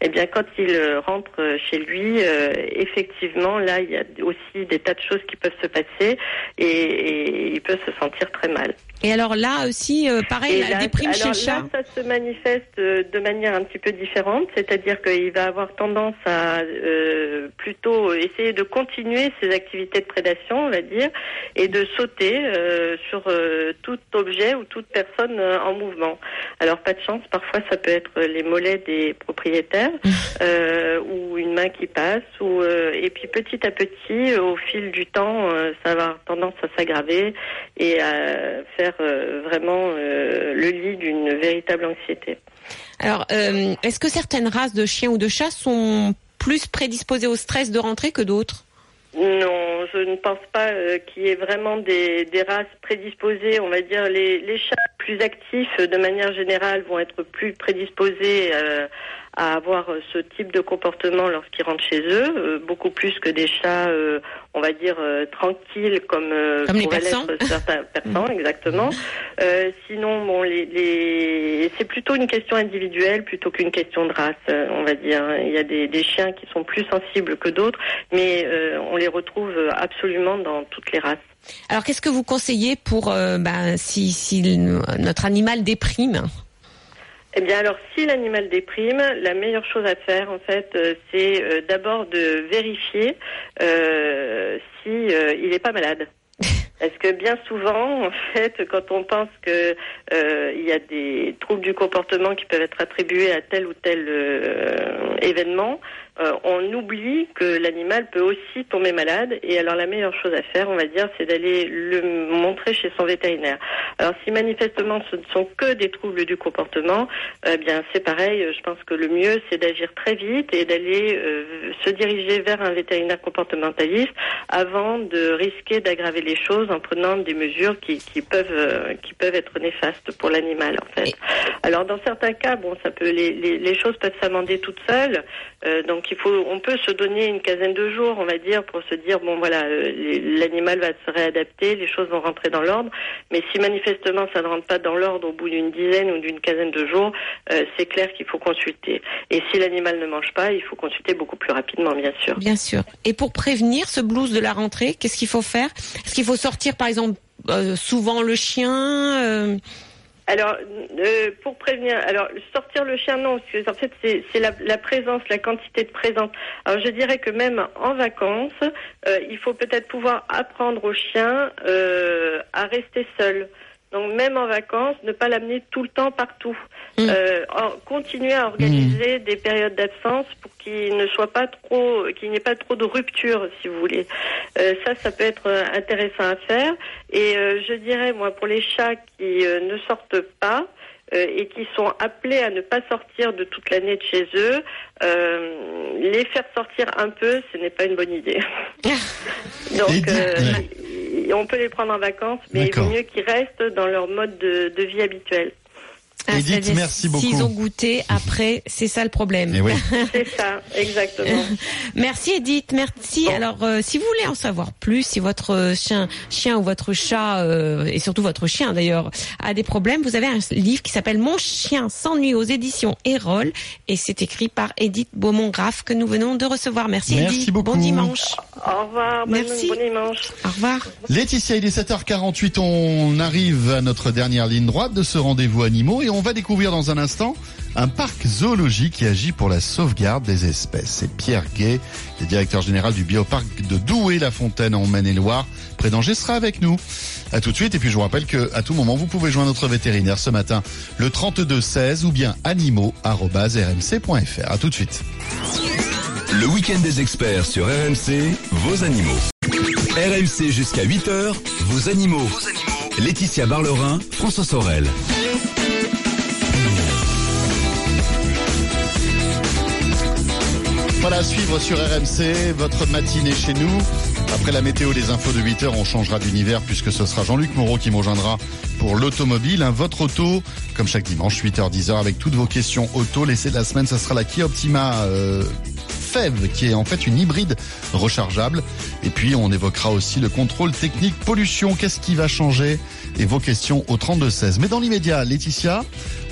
Eh bien, quand il euh, rentre euh, chez lui, euh, effectivement, là, il y a aussi des tas de choses qui peuvent se passer et, et il peut se sentir très mal. Et alors là aussi, euh, pareil, la déprime chez alors le chat. là, ça se manifeste euh, de manière un petit peu différente, c'est-à-dire qu'il va avoir tendance à euh, plutôt essayer de continuer ses activités de prédation, on va dire, et de sauter euh, sur tout objet ou toute personne en mouvement. Alors pas de chance, parfois ça peut être les mollets des propriétaires euh, ou une main qui passe, ou et puis petit à petit, au fil du temps, ça va avoir tendance à s'aggraver et à faire euh, vraiment euh, le lit d'une véritable anxiété. Alors, euh, est-ce que certaines races de chiens ou de chats sont plus prédisposées au stress de rentrer que d'autres? Non, je ne pense pas euh, qu'il y ait vraiment des, des races prédisposées. On va dire les, les chats plus actifs, de manière générale, vont être plus prédisposés euh, à avoir euh, ce type de comportement lorsqu'ils rentrent chez eux, euh, beaucoup plus que des chats, euh, on va dire, euh, tranquilles comme, euh, Comme pourraient l'être certains persans, exactement. Euh, sinon, bon, les, les... c'est plutôt une question individuelle plutôt qu'une question de race, euh, on va dire. Il y a des, des chiens qui sont plus sensibles que d'autres, mais euh, on les retrouve absolument dans toutes les races. Alors, qu'est-ce que vous conseillez pour euh, ben, si, si notre animal déprime? Eh bien, alors, si l'animal déprime, la meilleure chose à faire, en fait, euh, c'est euh, d'abord de vérifier euh, si euh, il n'est pas malade. Parce que bien souvent, en fait, quand on pense que euh, il y a des troubles du comportement qui peuvent être attribués à tel ou tel euh, événement, euh, on oublie que l'animal peut aussi tomber malade. Et alors, la meilleure chose à faire, on va dire, c'est d'aller le montrer chez son vétérinaire. Alors, si manifestement ce ne sont que des troubles du comportement, eh bien, c'est pareil. Je pense que le mieux, c'est d'agir très vite et d'aller euh, se diriger vers un vétérinaire comportementaliste avant de risquer d'aggraver les choses en prenant des mesures qui, qui peuvent euh, qui peuvent être néfastes pour l'animal en fait. Alors dans certains cas, bon, ça peut les, les, les choses peuvent s'amender toutes seules. Donc on peut se donner une quinzaine de jours, on va dire, pour se dire bon voilà, euh, l'animal va se réadapter, les choses vont rentrer dans l'ordre. Mais si manifestement ça ne rentre pas dans l'ordre au bout d'une dizaine ou d'une quinzaine de jours, euh, c'est clair qu'il faut consulter. Et si l'animal ne mange pas, il faut consulter beaucoup plus rapidement, bien sûr. Bien sûr. Et pour prévenir ce blues de la rentrée, qu'est-ce qu'il faut faire? Est-ce qu'il faut sortir, par exemple, euh, souvent le chien Alors, euh, pour prévenir, alors sortir le chien, non, parce que en fait, c'est la présence, la quantité de présence. Alors, je dirais que même en vacances, euh, il faut peut-être pouvoir apprendre au chien euh, à rester seul. Donc, même en vacances, ne pas l'amener tout le temps partout. Euh, en- continuer à organiser des périodes d'absence pour qu'il ne soit pas trop, qu'il n'y ait pas trop de rupture, si vous voulez. Euh, ça, ça peut être euh, intéressant à faire. Et euh, je dirais, moi, pour les chats qui euh, ne sortent pas, euh, et qui sont appelés à ne pas sortir de toute l'année de chez eux, euh, les faire sortir un peu, ce n'est pas une bonne idée. Donc, euh, on peut les prendre en vacances, mais il vaut mieux qu'ils restent dans leur mode de, de vie habituel. Ah, Edith, merci beaucoup. S'ils ont goûté, après, c'est ça le problème. Eh oui. C'est ça, exactement. Merci Edith, merci. Alors, euh, si vous voulez en savoir plus, si votre chien, chien ou votre chat, euh, et surtout votre chien d'ailleurs, a des problèmes, vous avez un livre qui s'appelle Mon chien s'ennuie aux éditions Erol, et c'est écrit par Edith Beaumont-Graff que nous venons de recevoir. Merci, Merci Edith. beaucoup. Bon dimanche. Au revoir, Merci. bon dimanche. Au revoir. Laetitia, il est 7h48, on arrive à notre dernière ligne droite de ce rendez-vous animaux et on va découvrir dans un instant un parc zoologique qui agit pour la sauvegarde des espèces. C'est Pierre Gay, le directeur général du bioparc de Douai-la-Fontaine en Maine-et-Loire, près d'Angers, sera avec nous. À tout de suite et puis je vous rappelle que à tout moment vous pouvez joindre notre vétérinaire ce matin le 32 16 ou bien animaux@rmc.fr. À tout de suite. Le week-end des experts sur RMC, vos animaux. RMC jusqu'à 8h, vos animaux. Laetitia Barlerin, François Sorel. Voilà, suivre sur RMC, votre matinée chez nous. Après la météo des infos de 8h, on changera d'univers puisque ce sera Jean-Luc Moreau qui me pour l'automobile. Votre auto, comme chaque dimanche, 8h, 10h, avec toutes vos questions auto. L'essai de la semaine, ça sera la Kia Optima euh, Fev, qui est en fait une hybride rechargeable. Et puis, on évoquera aussi le contrôle technique pollution. Qu'est-ce qui va changer? Et vos questions au 32-16. Mais dans l'immédiat, Laetitia,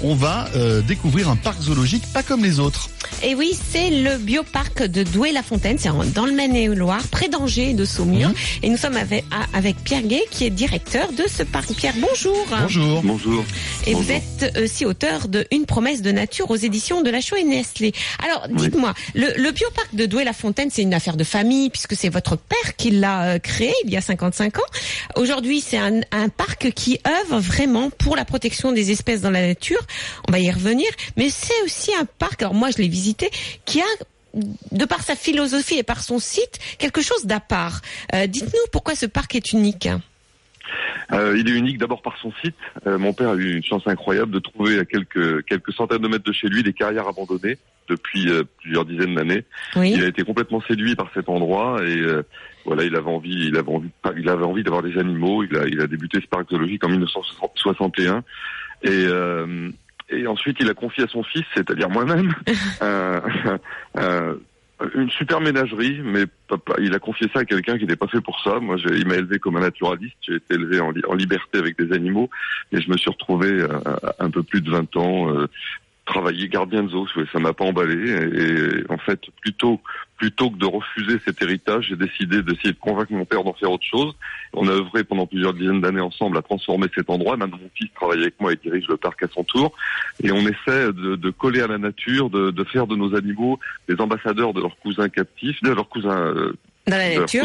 on va euh, découvrir un parc zoologique pas comme les autres. Et oui, c'est le bioparc de Douai-la-Fontaine, c'est dans le Maine-et-Loire, près d'Angers et de Saumur. Mhm. Et nous sommes avec, Pierre Gay, qui est directeur de ce parc. Pierre, bonjour. Bonjour. Bonjour. Et vous êtes aussi auteur de Une promesse de nature aux éditions de la Chaux et Nestlé. Alors, dites-moi, le, le bioparc de Douai-la-Fontaine, c'est une affaire de famille puisque c'est votre père qui l'a euh, créé il y a 55 ans. Aujourd'hui, c'est un, un parc qui œuvre vraiment pour la protection des espèces dans la nature. On va y revenir. Mais c'est aussi un parc, alors moi je l'ai visité, qui a de par sa philosophie et par son site, quelque chose d'à part. Euh, Dites-nous pourquoi ce parc est unique. Euh, il est unique d'abord par son site. Euh, mon père a eu une chance incroyable de trouver à quelques quelques centaines de mètres de chez lui des carrières abandonnées depuis euh, plusieurs dizaines d'années. Oui. Il a été complètement séduit par cet endroit et voilà, il avait envie, il avait envie, il avait envie d'avoir des animaux. Il a, il a débuté ce parc zoologique en 1961 et euh, et ensuite il a confié à son fils, c'est-à-dire moi-même, un- un- une super ménagerie, mais papa, il a confié ça à quelqu'un qui n'était pas fait pour ça. Moi, il m'a élevé comme un naturaliste. J'ai été élevé en, li- en liberté avec des animaux, et je me suis retrouvé euh, à un peu plus de 20 ans euh, travailler gardien de zoo. Ça m'a pas emballé, et, et en fait, plutôt plutôt que de refuser cet héritage, j'ai décidé d'essayer de convaincre mon père d'en faire autre chose. On a œuvré pendant plusieurs dizaines d'années ensemble à transformer cet endroit. Maintenant, mon fils travaille avec moi et dirige le parc à son tour. Et on essaie de, de coller à la nature, de, de faire de nos animaux des ambassadeurs de leurs cousins captifs, de leurs cousins euh, Dans la nature.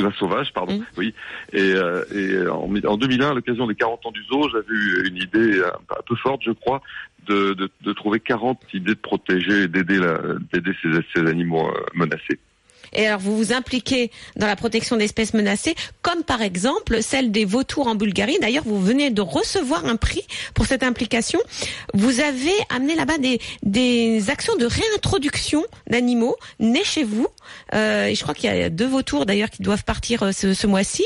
pardon. Mm. Oui. Et, euh, et en, en 2001, à l'occasion des 40 ans du zoo, j'avais eu une idée un, un peu forte, je crois, de, de, de trouver 40 idées de protéger et d'aider ces, ces animaux euh, menacés. Et alors, vous vous impliquez dans la protection d'espèces menacées, comme par exemple celle des vautours en Bulgarie. D'ailleurs, vous venez de recevoir un prix pour cette implication. Vous avez amené là-bas des, des actions de réintroduction d'animaux nés chez vous. Euh, et je crois qu'il y a deux vautours d'ailleurs qui doivent partir euh, ce, ce mois-ci.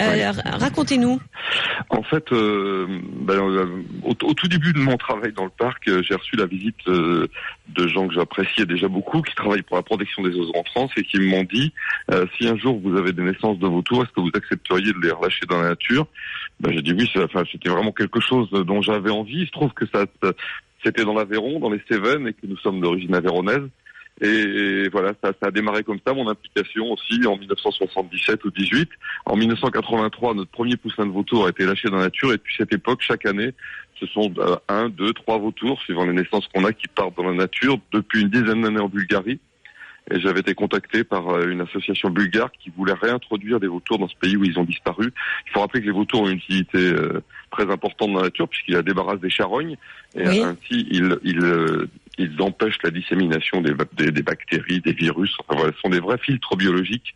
Euh, Ouais. Racontez-nous. En fait, euh, ben, au, au tout début de mon travail dans le parc, j'ai reçu la visite de gens que j'appréciais déjà beaucoup, qui travaillent pour la protection des oiseaux en France et qui m'ont dit euh, si un jour vous avez des naissances de vautours, est-ce que vous accepteriez de les relâcher dans la nature? Ben, J'ai dit oui, enfin, c'était vraiment quelque chose dont j'avais envie. Il se trouve que ça, c'était dans l'Aveyron, dans les Cévennes, et que nous sommes d'origine avéronaise. Et, voilà, ça, ça a démarré comme ça, mon implication aussi en 1977 ou 18. En 1983, notre premier poussin de vautour a été lâché dans la nature et depuis cette époque, chaque année, ce sont euh, un, deux, trois vautours, suivant les naissances qu'on a, qui partent dans la nature depuis une dizaine d'années en Bulgarie. Et j'avais été contacté par euh, une association bulgare qui voulait réintroduire des vautours dans ce pays où ils ont disparu. Il faut rappeler que les vautours ont une utilité euh, très importante dans la nature puisqu'ils la débarrassent des charognes et Oui. ainsi ils, ils, euh, ils empêchent la dissémination des, des, des bactéries, des virus. Enfin voilà, ce sont des vrais filtres biologiques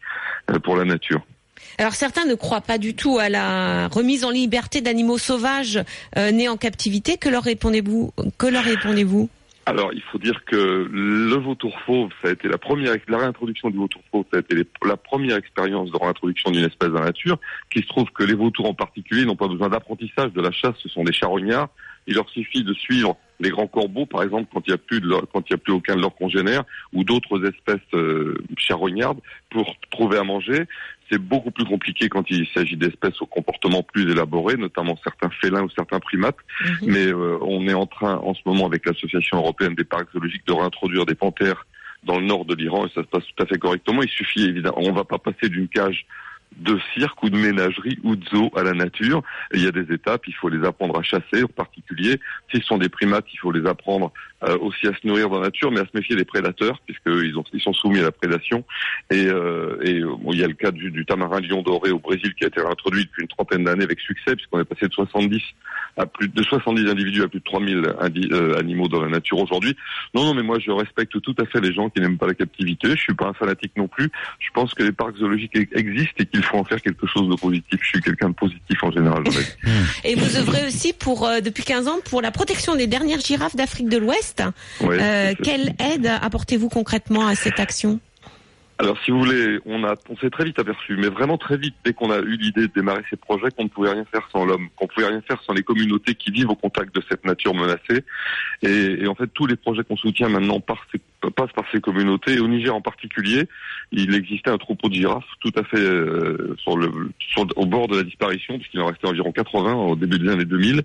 euh, pour la nature. Alors certains ne croient pas du tout à la remise en liberté d'animaux sauvages euh, nés en captivité. Que leur répondez-vous Alors, il faut dire que le vautour fauve, ça a été la première, la réintroduction du vautour fauve, ça a été la première expérience de réintroduction d'une espèce dans la nature, qui se trouve que les vautours en particulier n'ont pas besoin d'apprentissage de la chasse, ce sont des charognards. Il leur suffit de suivre les grands corbeaux, par exemple, quand il n'y a plus a plus aucun de leurs congénères, ou d'autres espèces euh, charognardes, pour trouver à manger. C'est beaucoup plus compliqué quand il s'agit d'espèces au comportement plus élaboré, notamment certains félins ou certains primates. Mais euh, on est en train, en ce moment, avec l'Association européenne des parcs zoologiques, de réintroduire des panthères dans le nord de l'Iran et ça se passe tout à fait correctement. Il suffit évidemment, on va pas passer d'une cage de cirque ou de ménagerie ou de zoo à la nature. Et il y a des étapes, il faut les apprendre à chasser en particulier. S'ils sont des primates, il faut les apprendre aussi à se nourrir dans la nature, mais à se méfier des prédateurs, puisqu'ils ont, ils sont soumis à la prédation. Et, euh, et euh, bon, il y a le cas du, du tamarin lion doré au Brésil qui a été réintroduit depuis une trentaine d'années avec succès, puisqu'on est passé de 70 à plus de 70 individus à plus de 3000 indi- euh, animaux dans la nature aujourd'hui. Non, non, mais moi je respecte tout à fait les gens qui n'aiment pas la captivité. Je suis pas un fanatique non plus. Je pense que les parcs zoologiques existent et qu'il faut en faire quelque chose de positif. Je suis quelqu'un de positif en général. dans la vie. Et vous œuvrez aussi pour euh, depuis 15 ans pour la protection des dernières girafes d'Afrique de l'Ouest. Euh, quelle aide apportez-vous concrètement à cette action? Alors, si vous voulez, on a, on s'est très vite aperçu, mais vraiment très vite, dès qu'on a eu l'idée de démarrer ces projets, qu'on ne pouvait rien faire sans l'homme, qu'on pouvait rien faire sans les communautés qui vivent au contact de cette nature menacée. Et, et en fait, tous les projets qu'on soutient maintenant passent, passent par ces communautés. Et au Niger en particulier, il existait un troupeau de girafes tout à fait euh, sur le, sur, au bord de la disparition, puisqu'il en restait environ 80 au début des années 2000.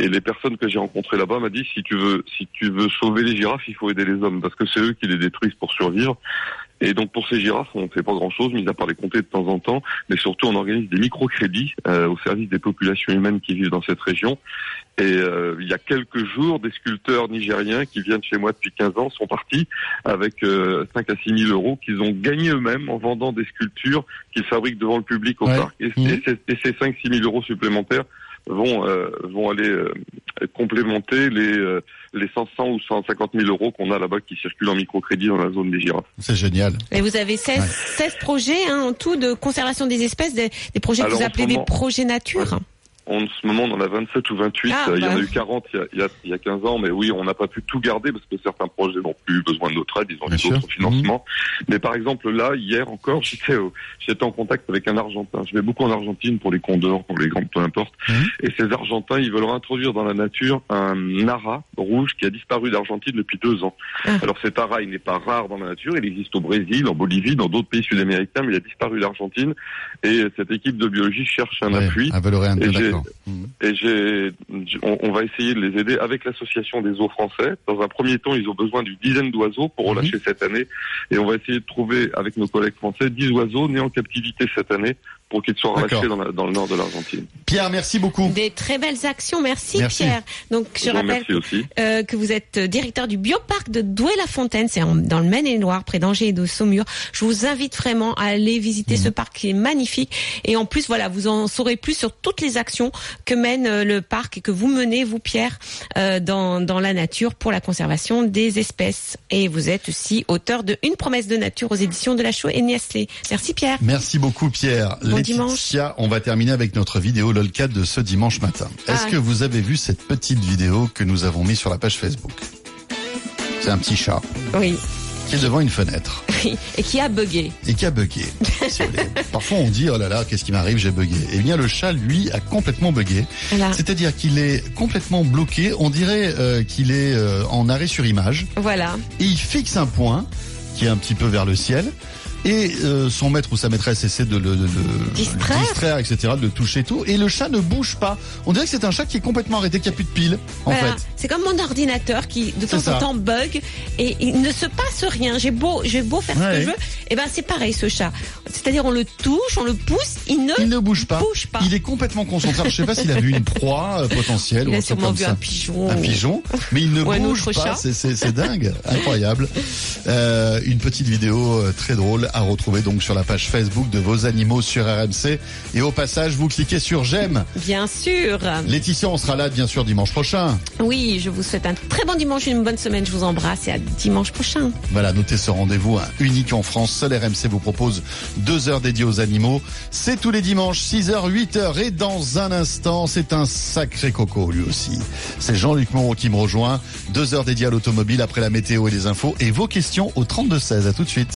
Et les personnes que j'ai rencontrées là-bas m'ont dit si tu veux, si tu veux sauver les girafes, il faut aider les hommes, parce que c'est eux qui les détruisent pour survivre. Et donc pour ces girafes, on ne fait pas grand-chose, mis à part les compter de temps en temps, mais surtout on organise des microcrédits euh, au service des populations humaines qui vivent dans cette région. Et euh, il y a quelques jours, des sculpteurs nigériens qui viennent chez moi depuis 15 ans sont partis avec euh, 5 à 6 000 euros qu'ils ont gagnés eux-mêmes en vendant des sculptures qu'ils fabriquent devant le public au Ouais. parc. Et, Mhm. et ces- et ces 5 6 000 euros supplémentaires vont euh, vont aller euh, complémenter les euh, les 500 ou 150 000 euros qu'on a là-bas qui circulent en microcrédit dans la zone des girafes. C'est génial. Et vous avez 16, Ouais. 16 projets hein, en tout de conservation des espèces, des, des projets que vous appelez des projets nature. En ce moment, on en a 27 ou 28. Ah, il y en bah. a eu 40 il y a, il y a, il y a 15 ans, mais oui, on n'a pas pu tout garder parce que certains projets n'ont plus besoin de notre aide, ils ont eu d'autres financements. Mais par exemple, là, hier encore, j'étais au- j'étais en contact avec un Argentin. Je vais beaucoup en Argentine pour les condors, pour les grands, peu importe. Mhm. Et ces Argentins, ils veulent réintroduire dans la nature un ara rouge qui a disparu d'Argentine depuis deux ans. Ah. Alors cet ara, il n'est pas rare dans la nature, il existe au Brésil, en Bolivie, dans d'autres pays sud-américains, mais il a disparu d'Argentine. Et cette équipe de biologie cherche un Ouais, appui. D'accord. Et j'ai, on, on va essayer de les aider avec l'association des zoos français. Dans un premier temps, ils ont besoin d'une dizaine d'oiseaux pour Mhm. relâcher cette année. Et on va essayer de trouver, avec nos collègues français, 10 oiseaux nés en captivité cette année pour qu'ils soient relâchés dans, la- dans le nord de l'Argentine. Pierre, merci beaucoup. Des très belles actions. Merci, Merci. Pierre. Donc je rappelle euh, que vous êtes directeur du bioparc de Douai-la-Fontaine, c'est dans le Maine-et-Loire, près d'Angers et de Saumur. Je vous invite vraiment à aller visiter Mhm. ce parc qui est magnifique. Et en plus, voilà, vous en saurez plus sur toutes les actions que mène euh, le parc et que vous menez, vous Pierre, euh, dans, dans la nature pour la conservation des espèces. Et vous êtes aussi auteur de Une promesse de nature aux éditions de la Chaux et Nestlé. Merci Pierre. Merci beaucoup Pierre. Bon Laetitia, on va terminer avec notre vidéo LOLCAT de ce dimanche matin. Est-ce Ah. que vous avez vu cette petite vidéo que nous avons mise sur la page Facebook? C'est un petit chat Oui, qui est devant une fenêtre oui. Et qui a bugué. et qui a bugué. si. Parfois on dit oh là là qu'est-ce qui m'arrive j'ai bugué. Eh bien le chat lui a complètement bugué. Voilà. C'est-à-dire qu'il est complètement bloqué. On dirait euh, qu'il est euh, en arrêt sur image Voilà. et il fixe un point qui est un petit peu vers le ciel. Et euh, son maître ou sa maîtresse essaie de le, de le Distraire. distraire, etc., de le toucher et tout. Et le chat ne bouge pas. On dirait que c'est un chat qui est complètement arrêté, qui a plus de piles, en Voilà. fait. C'est comme mon ordinateur qui de temps en temps bug et il ne se passe rien. J'ai beau, j'ai beau faire ce que je veux, et ben c'est pareil ce chat. C'est-à-dire on le touche, on le pousse, il ne, Il ne bouge pas. bouge pas. Il est complètement concentré. Je sais pas s'il a vu une proie euh, potentielle Il ou a sûrement comme vu ça. un pigeon. Un pigeon, mais il ne Ou bouge autre pas. c'est dingue, incroyable. Euh, une petite vidéo euh, très drôle à retrouver donc sur la page Facebook de vos animaux sur RMC. Et au passage, vous cliquez sur j'aime. Bien sûr. Laetitia, on sera là bien sûr dimanche prochain. Oui, je vous souhaite un très bon dimanche, une bonne semaine. Je vous embrasse et à dimanche prochain. Voilà, notez ce rendez-vous hein, unique en France. Seul RMC vous propose deux heures dédiées aux animaux. C'est tous les dimanches, 6h, 8h. Et dans un instant, c'est un sacré coco lui aussi. C'est Jean-Luc Moreau qui me rejoint. Deux heures dédiées à l'automobile après la météo et les infos. Et vos questions au 32-16. À tout de suite.